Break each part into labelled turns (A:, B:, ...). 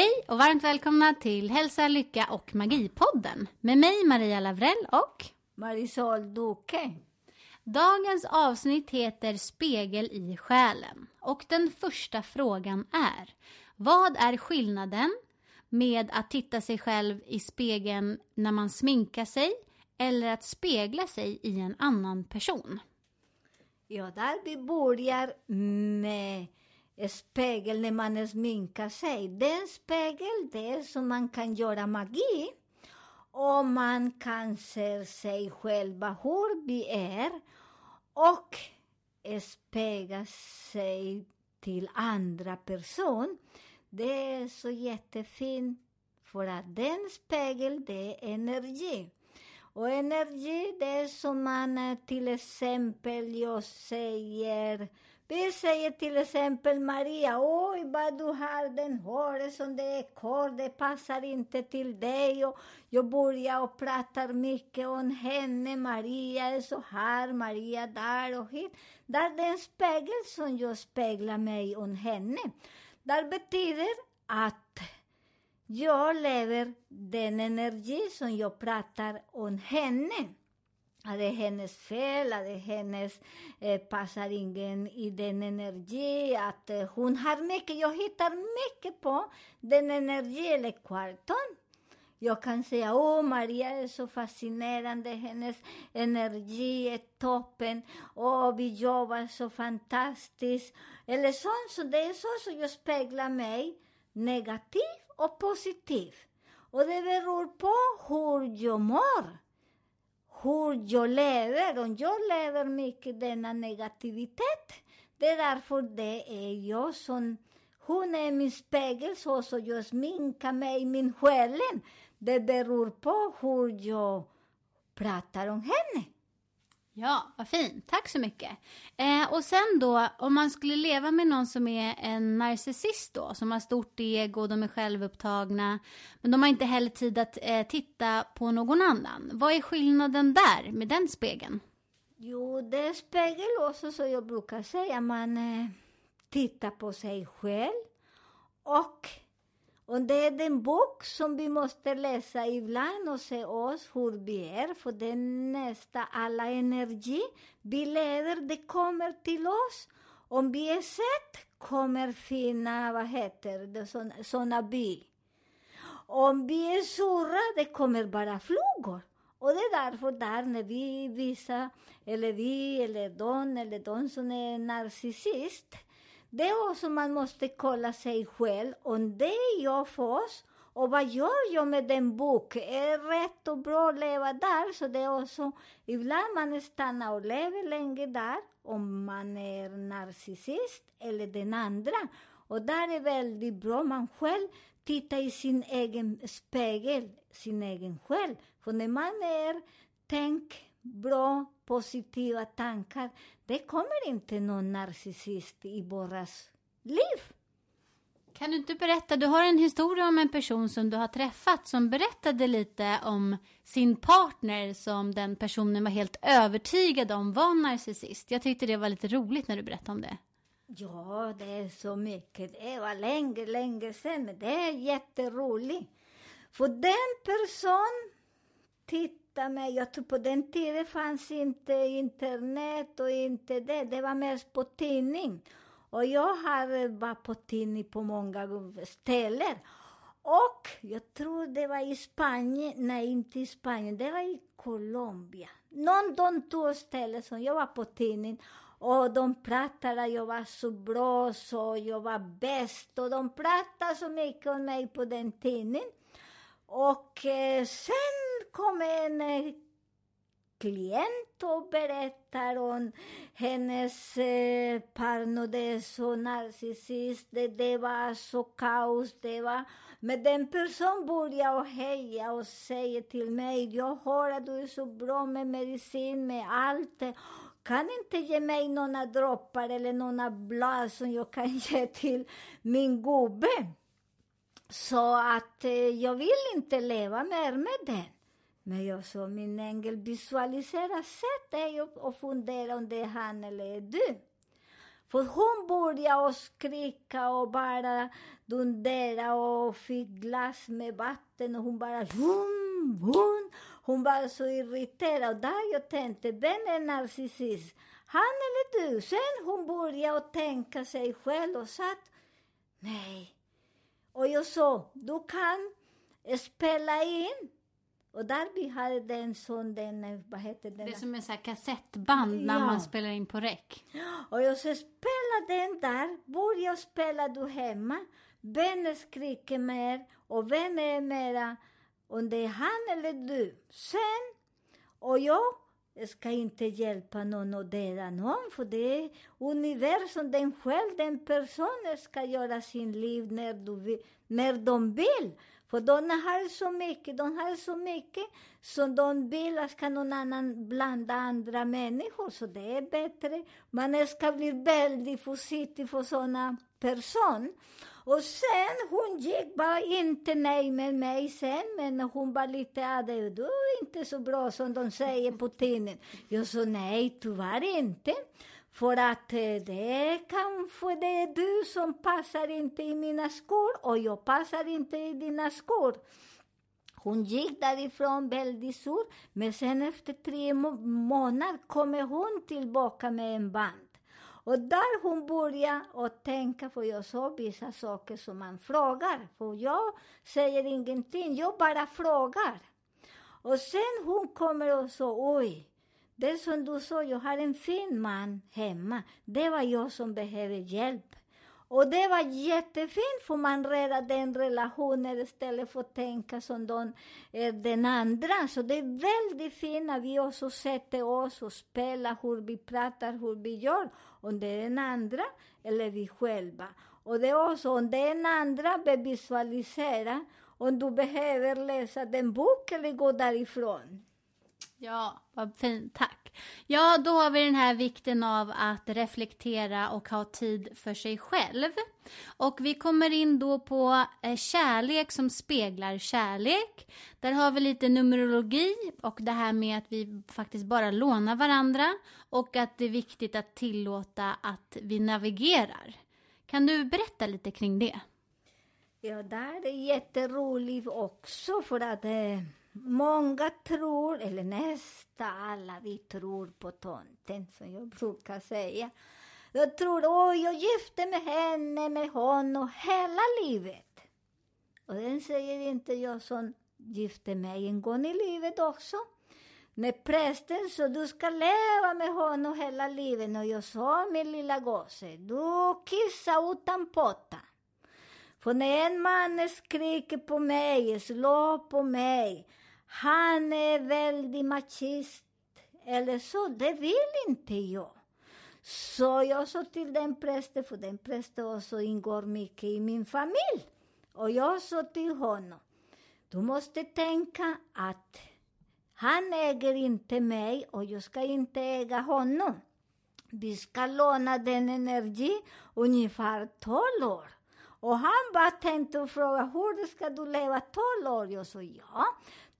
A: Hej och varmt välkomna till Hälsa, Lycka och Magipodden med mig Maria Lavrell och
B: Marisol Duque.
A: Dagens avsnitt heter Spegel i själen och den första frågan är Vad är skillnaden med att titta sig själv i spegeln när man sminkar sig eller att spegla sig i en annan person?
B: Ja, där vi börjar med spegel när man sminkar sig. Den spegel, det är som man kan göra magi. Och man kan se sig själva hur vi är och spegla sig till andra person. Det är så jättefint för att den spegel, det är energi. Och energi, det är som man eh, till exempel, jag säger, vi säger till exempel Maria, oj vad du har den håret som det är kort, det passar inte till dig. Och jag börjar och pratar mycket om henne, Maria är så här, Maria där och hit. Där det är en spegel som jag speglar mig om henne. där betyder att jag lever den energi som jag pratar om henne. Att det är hennes fel, att det är hennes eh, passar ingen i den energi, att eh, hon har mycket. Jag hittar mycket på den energi eller kvarton. Jag kan säga, åh, Maria är så fascinerande, hennes energi är toppen, åh, vi jobbar så fantastiskt. Eller sånt, så det är så som jag speglar mig, negativ och positiv. Och det beror på hur jag mår hur jag lever. Om jag lever mycket denna negativitet, det är därför det är jag som... Hon är min spegel, så, så jag sminkar mig, min själen. Det beror på hur jag pratar om henne.
A: Ja, vad fint. Tack så mycket. Eh, och sen då, om man skulle leva med någon som är en narcissist då, som har stort ego, de är självupptagna, men de har inte heller tid att eh, titta på någon annan. Vad är skillnaden där med den spegeln?
B: Jo, det är spegel också, som jag brukar säga. Man eh, tittar på sig själv och och det är den bok som vi måste läsa ibland och se oss hur vi är, för det är nästa alla energi vi leder, det kommer till oss. Om vi är sett kommer fina, vad heter det, såna bi. Om vi är sura, det kommer bara flugor. Och det är därför där när vi visar, eller vi, eller de, eller de som är narcissist, det är också man måste kolla sig själv, om det är jag för oss och vad gör jag med den boken? Är det rätt och bra att leva där? Så det är också, ibland man stannar och lever länge där, om man är narcissist eller den andra. Och där är väldigt bra, man själv tittar i sin egen spegel, sin egen själ. För när man är, tänk bra, positiva tankar, det kommer inte någon narcissist i våras liv.
A: Kan du inte berätta, du har en historia om en person som du har träffat som berättade lite om sin partner som den personen var helt övertygad om var narcissist. Jag tyckte det var lite roligt när du berättade om det.
B: Ja, det är så mycket. Det var länge, länge sedan, men det är jätteroligt. För den person hitta mig. Jag tror på den tiden fanns inte internet och inte det. Det var mest på tidning. Och jag har varit på tidning på många ställen. Och jag tror det var i Spanien, nej inte i Spanien, det var i Colombia. Någon de två ställen som jag var på tidning och de pratade att jag var så bra, så jag var bäst och de pratade så mycket om mig på den tidningen. Och eh, sen kom en eh, klient och berättar om hennes eh, parnodes och narcissist. Det, det var så kaos. Det var... Men den personen börjar och heja och säger till mig, jag hör att du är så bra med medicin, med allt. Kan inte ge mig några droppar eller några blad som jag kan ge till min gubbe? Så att eh, jag vill inte leva mer med den. Men jag sa, min ängel, visualisera, sätt dig upp och fundera om det är han eller du. För hon började skrika och bara dundera och fick glas med vatten och hon bara vum, vum. Hon var så irriterad. Och där jag tänkte, vem är narcissist? Han eller du? Sen hon började tänka sig själv och satt, nej. Och jag sa, du kan spela in och där vi hade den sån, den, vad heter den?
A: Det är som en sån här kassettband när
B: Ja.
A: man spelar in på räck.
B: Och jag sa, spela den där, börja spela du hemma. Vem skriker mer och vem är mera, om det är han eller du. Sen, och jag ska inte hjälpa någon och dela någon, för det är universum, den själv, den personen ska göra sin liv när, du vill, när de vill. För de har så mycket, de har så mycket som de vill att ska någon annan blanda andra människor, så det är bättre. Man ska bli väldigt försiktig för sådana personer. Och sen, hon gick bara inte nej med mig sen, men hon var lite, ja, du är inte så bra som de säger på tidningen. Jag sa nej, tyvärr inte. För att det kanske det är du som passar inte i mina skor och jag passar inte i dina skor. Hon gick därifrån väldigt sur, men sen efter tre må- månader kommer hon tillbaka med en band. Och där hon börjar att tänka, för jag sa vissa saker som man frågar, för jag säger ingenting, jag bara frågar. Och sen hon kommer och sa, oj, det som du sa, jag har en fin man hemma. Det var jag som behöver hjälp. Och det var jättefint, för man räddade den relationen istället för att tänka som de är eh, den andra. Så det är väldigt fint när vi också sätter oss och spelar hur vi pratar, hur vi gör. Om det är den andra eller vi själva. Och det är också om det är den andra, vi visualisera. Om du behöver läsa den bok eller gå därifrån.
A: Ja, vad fint, tack. Ja, då har vi den här vikten av att reflektera och ha tid för sig själv. Och vi kommer in då på eh, kärlek som speglar kärlek. Där har vi lite numerologi och det här med att vi faktiskt bara lånar varandra och att det är viktigt att tillåta att vi navigerar. Kan du berätta lite kring det?
B: Ja, där är jätteroligt också för att eh, många tror, eller nästan alla vi tror på tomten, som jag brukar säga. Jag tror, åh, jag gifte med henne, med honom, hela livet. Och den säger inte jag som gifte mig en gång i livet också. Med prästen, så du ska leva med honom hela livet. Och jag sa, min lilla gosse, du kissar utan potta. För när en man skriker på mig, slår på mig, han är väldigt machist eller så, det vill inte jag. Så jag sa till den prästen, för den prästen också ingår mycket i min familj. Och jag sa till honom, du måste tänka att han äger inte mig och jag ska inte äga honom. Vi ska låna den energi ungefär 12 år. Och han bara tänkte och frågade, hur ska du leva 12 år? Jag sa, ja,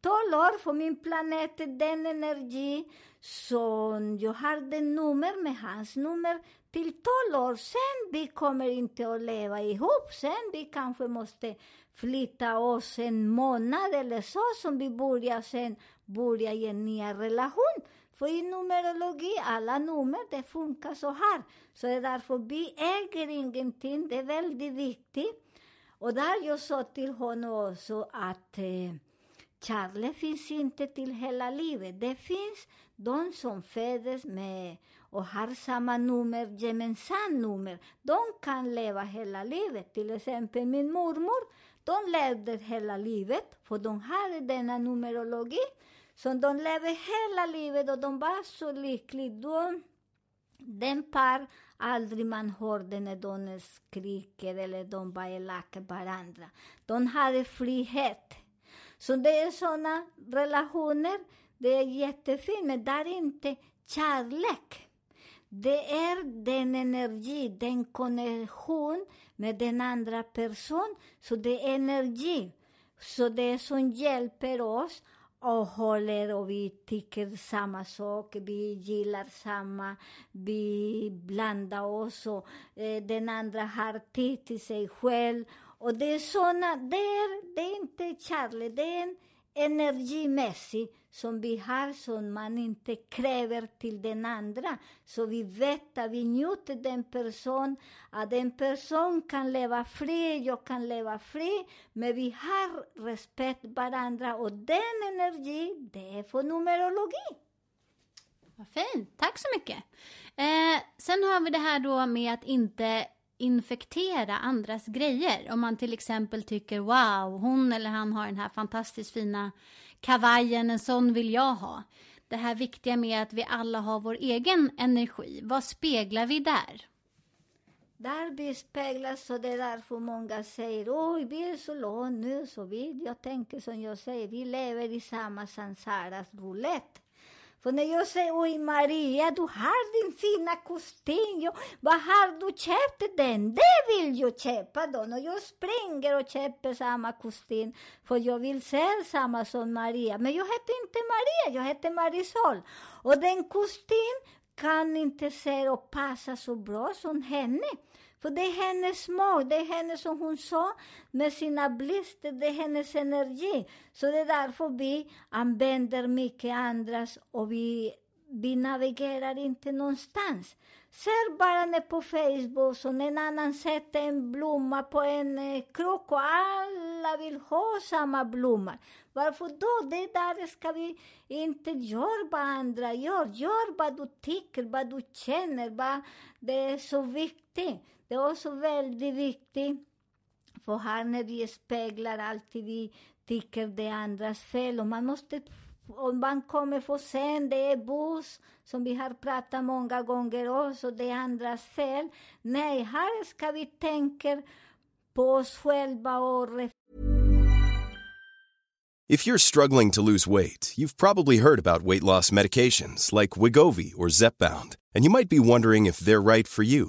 B: 12 år för min planet den energi. Så jag hade nummer med hans nummer till 12 år. Sen vi kommer inte att leva ihop. Sen vi kanske måste flytta oss en månad eller så som vi börjar sen börja i en ny relation. För i numerologi, alla nummer, det funkar så här. Så det är därför vi äger ingenting, det är väldigt viktigt. Och där jag sa till honom också att eh, kärlek finns inte till hela livet. Det finns de som föds med och har samma nummer, gemensamt nummer. De kan leva hela livet. Till exempel min mormor, De levde hela livet, för de hade denna numerologi. Så de levde hela livet och de var så lyckliga. De, den par aldrig man hörde när de skriker eller de var elaka varandra. De hade frihet. Så det är sådana relationer, det är jättefint, men det är inte kärlek. Det är den energi, den konnexion med den andra personen. Så det är energi. Så det som hjälper oss och håller och vi tycker samma sak, vi gillar samma, vi blandar oss och eh, den andra har tid till sig själv. Och det är såna, det är, det är inte kärlek, det är en energimässig som vi har som man inte kräver till den andra. Så vi vet att vi njuter den person, att den person kan leva fri, jag kan leva fri, men vi har respekt varandra och den energi, det är för numerologi.
A: Vad fint, tack så mycket. Eh, sen har vi det här då med att inte infektera andras grejer. Om man till exempel tycker wow, hon eller han har den här fantastiskt fina kavajen, en sån vill jag ha. Det här viktiga med att vi alla har vår egen energi. Vad speglar vi där?
B: Där vi speglas och det är därför många säger oj, vi är så långt nu, så vi, jag tänker som jag säger, vi lever i samma sansaras roulette. För när jag säger oj Maria, du har din fina kostym, jag, var har du köpt den? Det vill jag köpa då. Och jag springer och köper samma kostym, för jag vill se samma som Maria. Men jag heter inte Maria, jag heter Marisol. Och den kostym kan inte se och passa så bra som henne. För det är hennes smak, det är henne som hon sa med sina blister, det är hennes energi. Så det är därför vi använder mycket andras och vi, vi navigerar inte någonstans. Ser bara när på Facebook som en annan sätter en blomma på en eh, krok och alla vill ha samma blomma. Varför då? Det där ska vi inte göra vad andra gör. Gör vad du tycker, vad du känner, vad det är så viktigt. Det är också väldigt viktigt, för här när vi speglar alltid vi tycker det är andras fel och man måste om man kommer för sent, det är buss, som vi har pratat många gånger också, det är andras fel. Nej, här ska vi tänka på oss själva och
C: If you're struggling to lose weight, you've probably heard about weight loss medications like Wigovi or Zepbound, and you might be wondering if they're right for you.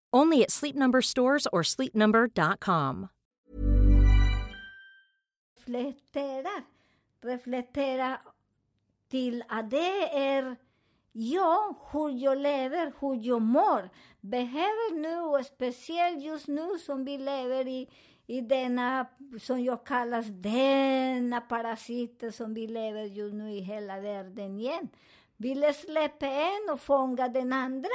D: Only at Sleep Number stores or sleepnumber.com.
B: Reflektera, reflektera till att det är jag, hur jag lever, hur jag mår. Behöver nu, och speciellt just nu som vi lever i i denna, som jag kallas, denna parasit som vi lever just nu i hela världen igen. Vill släppa en och fånga den andra.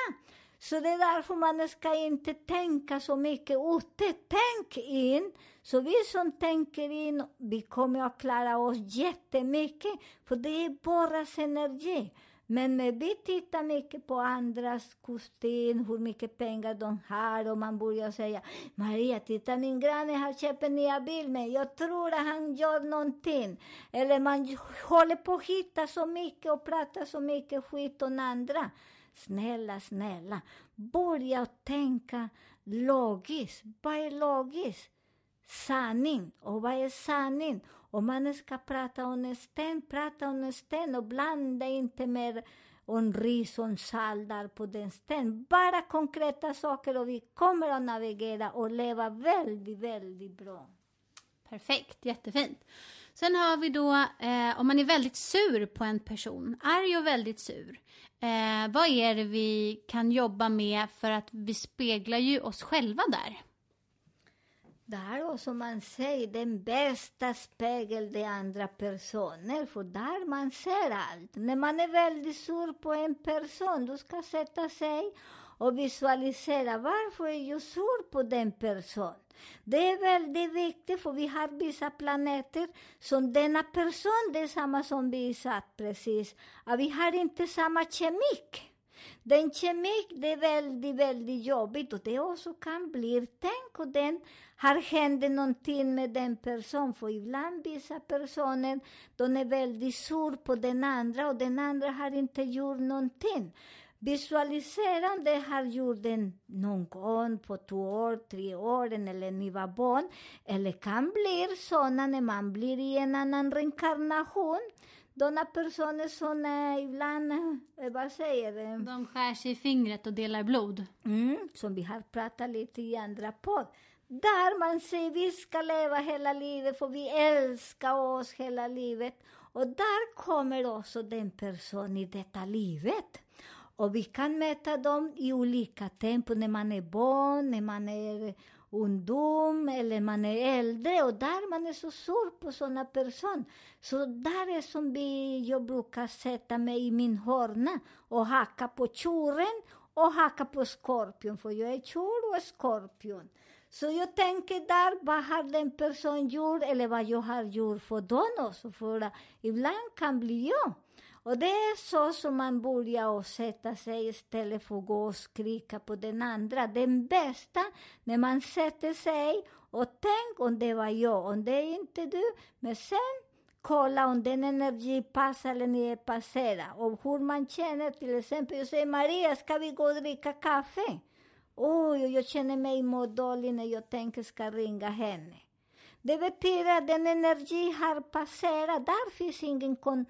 B: Så det är därför man ska inte tänka så mycket ute. Tänk in. Så vi som tänker in, vi kommer att klara oss jättemycket, för det är bara energi. Men när vi tittar mycket på andras kostym, hur mycket pengar de har och man börjar säga Maria, titta min granne har köpt en nya bil, men jag tror att han gör någonting. Eller man håller på att hitta så mycket och prata så mycket skit om andra. Snälla, snälla, börja tänka logiskt. Vad är logiskt? Sanning. Och vad är sanning? Om man ska prata om en sten, prata om en sten och blanda inte med om ris och salt på den sten. Bara konkreta saker och vi kommer att navigera och leva väldigt, väldigt bra.
A: Perfekt, jättefint. Sen har vi då eh, om man är väldigt sur på en person, arg och väldigt sur. Eh, vad är det vi kan jobba med för att vi speglar ju oss själva där?
B: Där och som man säger, den bästa spegeln det andra personer, för där man ser allt. När man är väldigt sur på en person, du ska sätta sig och visualisera varför är jag sur på den personen. Det är väldigt viktigt, för vi har vissa planeter som denna person, det är samma som vi satt precis, att vi har inte samma kemik. Den kemik, det är väldigt, väldigt jobbigt och det också kan bli, tänk och den har hänt någonting med den personen, för ibland vissa personer, de är väldigt sur på den andra och den andra har inte gjort någonting. Visualiserande har gjort den någon gång på två år, tre år eller ni var barn. Eller kan bli sådana när man blir i en annan reinkarnation. Sådana personer som eh, ibland, eh, vad säger det?
A: De skär sig i fingret och delar blod.
B: Mm, som vi har pratat lite i andra podd. Där man säger vi ska leva hela livet för vi älskar oss hela livet. Och där kommer också den personen i detta livet. Och vi kan mäta dem i olika tempo, när man är barn, när man är ungdom eller man är äldre och där man är så sur på sådana personer. Så där är som vi, jag brukar sätta mig i min hörna och hacka på tjuren och hacka på skorpion, för jag är tjur och skorpion. Så jag tänker där, vad har den personen gjort eller vad jag har gjort för dem också, för ibland kan bli jag. Och det är så som man börjar att sätta sig istället för att gå och skrika på den andra. Den bästa, när man sätter sig och tänk om det var jag, om det är inte du. Men sen kolla om den energi passar eller ni passerar. Och hur man känner, till exempel, jag säger Maria, ska vi gå och dricka kaffe? Oj, jag känner mig må dålig när jag tänker ska ringa henne. Det betyder att den energi har passerat, där finns ingen kon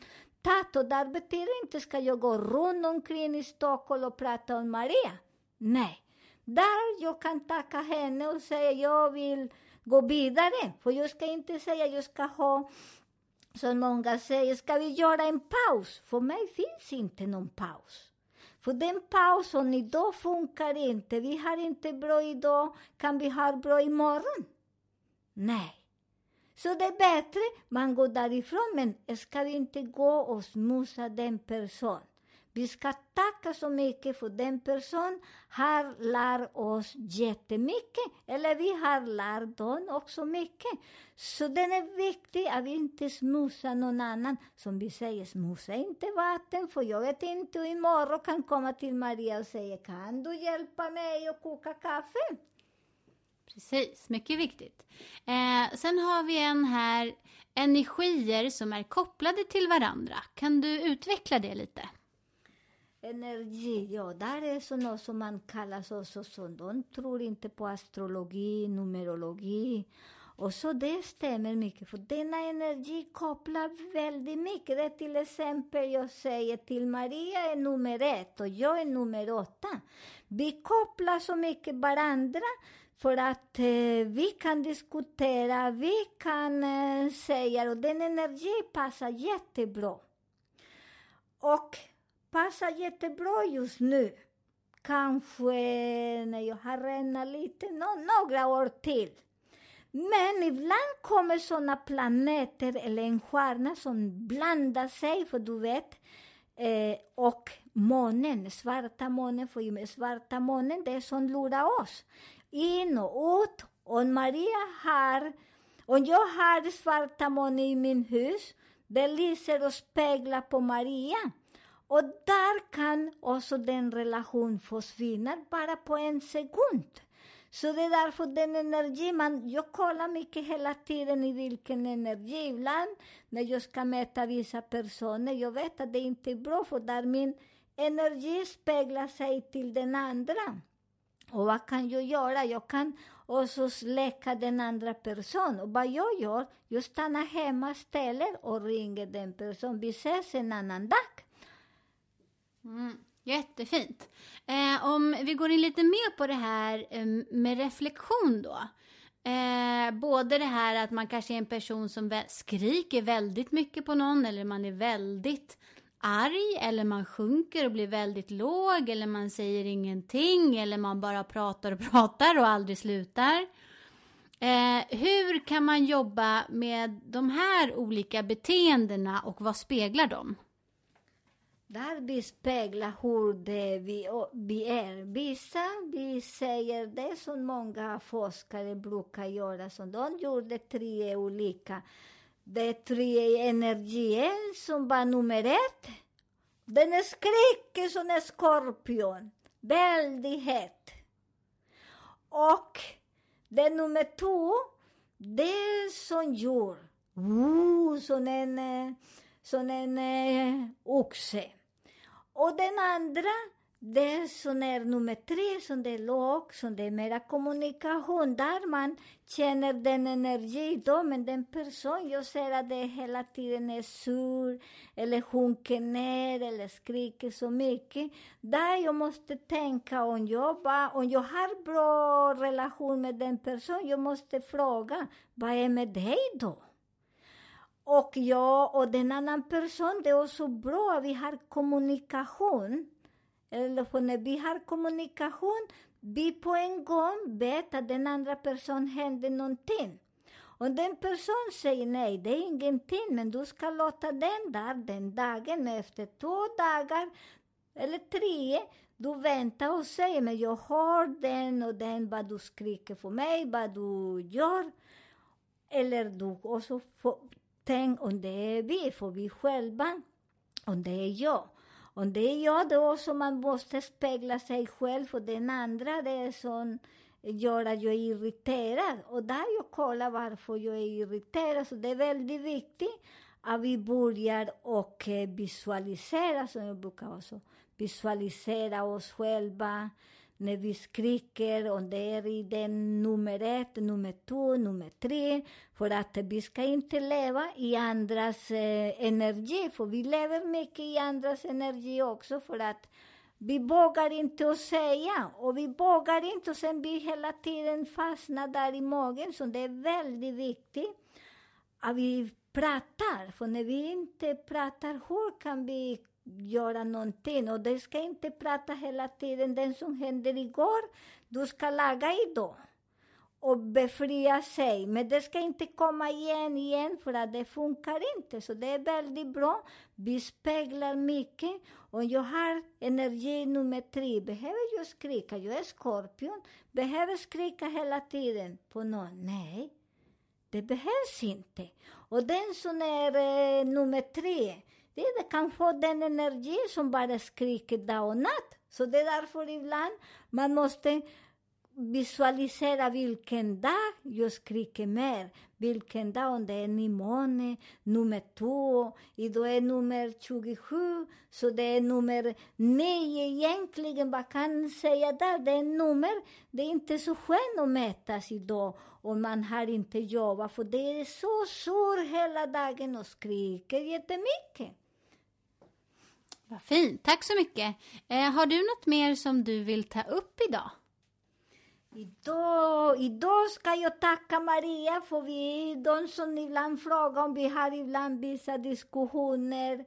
B: Tatodar betyder inte ska jag gå runt omkring i Stockholm och prata om Maria. Nej, där jag kan tacka henne och säga jag vill gå vidare. För jag ska inte säga jag ska ha, som många säger, ska vi göra en paus? För mig finns inte någon paus. För den pausen idag funkar inte. Vi har inte bra idag, kan vi ha bra imorgon? Nej. Så det är bättre man går därifrån, men ska vi inte gå och smusa den personen. Vi ska tacka så mycket för den personen har lärt oss jättemycket, eller vi har lärt dem också mycket. Så det är viktigt att vi inte smusa någon annan. Som vi säger, smusa inte vatten, för jag vet inte, imorgon kan komma till Maria och säga, kan du hjälpa mig att koka kaffe?
A: Precis, mycket viktigt. Eh, sen har vi en här, energier som är kopplade till varandra. Kan du utveckla det lite?
B: Energi, ja, där är så något som man kallar så, så, så. de tror inte på astrologi, numerologi. Och så det stämmer mycket, för denna energi kopplar väldigt mycket. Det till exempel, jag säger till Maria är nummer ett och jag är nummer åtta. Vi kopplar så mycket varandra för att eh, vi kan diskutera, vi kan eh, säga, och den energin passar jättebra. Och passar jättebra just nu. Kanske eh, när jag har renat lite, no, några år till. Men ibland kommer såna planeter eller en stjärna som blandar sig, för du vet, eh, och månen, svarta månen, för svarta månen, det är som lurar oss in och ut. Och Maria har, Om jag har svarta måne i min hus, det lyser och speglar på Maria. Och där kan också den relation försvinna bara på en sekund. Så det är därför den energi, man, jag kollar mycket hela tiden i vilken energi. Ibland när jag ska mäta vissa personer, jag vet att det inte är bra för där min energi speglar sig till den andra. Och vad kan jag göra? Jag kan också släcka den andra personen. Och vad jag gör, jag stannar hemma, ställer och ringer den personen. Vi ses en annan dag.
A: Mm, jättefint. Eh, om vi går in lite mer på det här eh, med reflektion då. Eh, både det här att man kanske är en person som skriker väldigt mycket på någon eller man är väldigt arg eller man sjunker och blir väldigt låg eller man säger ingenting eller man bara pratar och pratar och aldrig slutar. Eh, hur kan man jobba med de här olika beteendena och vad speglar de?
B: Där vi speglar hur det vi, vi är. Vissa vi säger det som många forskare brukar göra, som de gjorde tre olika. Det är tre energier som var nummer ett. Den skriker som en skorpion, väldigt het. Och det nummer två, det är som djur. Uh, som en, som en eh, oxe. Och den andra, det som är nummer tre, som det är låg, som det är mera kommunikation, där man känner den energi då, men den person, jag ser att det hela tiden är sur, eller sjunker ner, eller skriker så mycket. Där jag måste tänka om jag, bara, om jag har bra relation med den personen, jag måste fråga, vad är med dig då? Och jag och den annan person, det är också bra att vi har kommunikation. Eller när vi har kommunikation, vi på en gång vet att den andra personen händer någonting. Om den personen säger nej, det är ingenting, men du ska låta den där, den dagen, efter två dagar eller tre, du väntar och säger, men jag har den och den, vad du skriker för mig, vad du gör. Eller du också får Tänk om det är vi, för vi själva, om det är jag. Om det är jag då som man måste spegla sig själv och den andra det är som gör att jag är irriterad. Och där jag kollar varför jag är irriterad. Så det är väldigt viktigt att vi börjar och eh, visualisera, som jag brukar också visualisera oss själva när vi skriker, om det är i den nummer ett, nummer två, nummer tre, för att vi ska inte leva i andras eh, energi, för vi lever mycket i andras energi också, för att vi vågar inte att säga, och vi vågar inte, och sen vi hela tiden fastnar där i magen, så det är väldigt viktigt att vi pratar, för när vi inte pratar, hur kan vi göra någonting. Och du ska inte prata hela tiden, den som hände igår, du ska laga idag. Och befria sig. Men det ska inte komma igen, igen, för att det funkar inte. Så det är väldigt bra. Vi speglar mycket. Och jag har energi nummer tre. Behöver jag skrika? Jag är skorpion. Behöver skrika hela tiden på någon? Nej, det behövs inte. Och den som är eh, nummer tre, det kan få den energi som bara skriker dag och natt. Så det är därför ibland man måste visualisera vilken dag jag skriker mer. Vilken dag, om det är ny måne, nummer två, idag är nummer 27, så det är nummer nio egentligen. Vad kan man säga där? Det är nummer, det är inte så skönt att mätas idag om man har inte jobbat, för det är så sur hela dagen och skriker jättemycket.
A: Vad fint, tack så mycket. Eh, har du något mer som du vill ta upp idag?
B: Idag, idag ska jag tacka Maria för vi de som ibland frågar om vi har ibland vissa diskussioner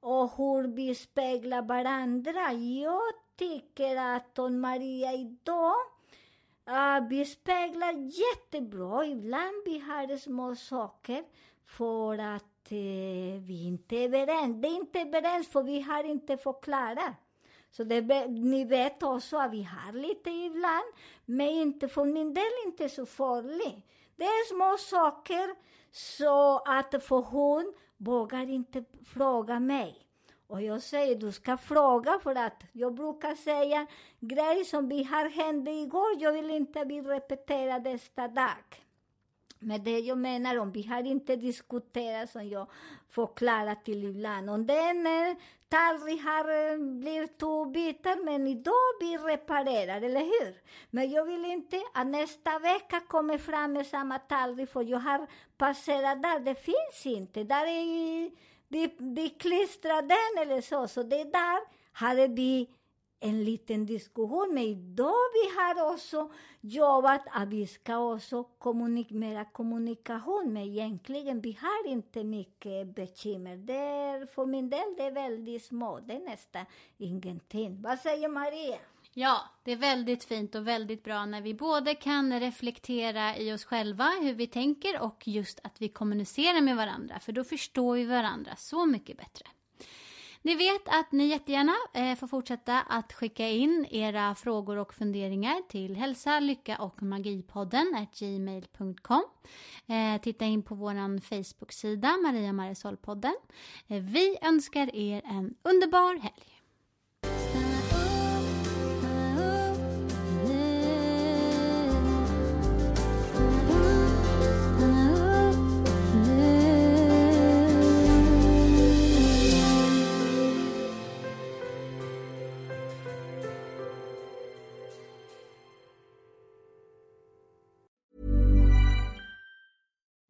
B: och hur vi speglar varandra. Jag tycker att om Maria idag uh, vi speglar jättebra. Ibland vi har små saker för att eh, vi inte är överens. Det är inte överens för vi har inte förklarat. Så det, ni vet också att vi har lite ibland, men inte för min del inte så farligt. Det är små saker så att för hon vågar inte fråga mig. Och jag säger, du ska fråga för att jag brukar säga grejer som vi har hände igår, jag vill inte att vi repeterar nästa dag. Men det jag menar, om vi har inte diskuterat som jag förklarar till ibland, om den eh, tallrik har blivit två bitar, men idag vi reparerar, eller hur? Men jag vill inte att nästa vecka kommer fram med samma tallrik, för jag har passerat där. Det finns inte. Där är vi, vi klistrar den eller så. Så det där hade vi en liten diskussion, men idag vi har också jobbat att vi ska också kommunik mera kommunikation, men egentligen vi har inte mycket bekymmer. Det är, för min del det är väldigt små, det är nästan ingenting. Vad säger Maria?
A: Ja, det är väldigt fint och väldigt bra när vi både kan reflektera i oss själva hur vi tänker och just att vi kommunicerar med varandra, för då förstår vi varandra så mycket bättre. Ni vet att ni jättegärna eh, får fortsätta att skicka in era frågor och funderingar till hälsa, lycka och magipodden gmail.com. Eh, titta in på vår Facebook-sida Maria Marisol-podden. Eh, vi önskar er en underbar helg.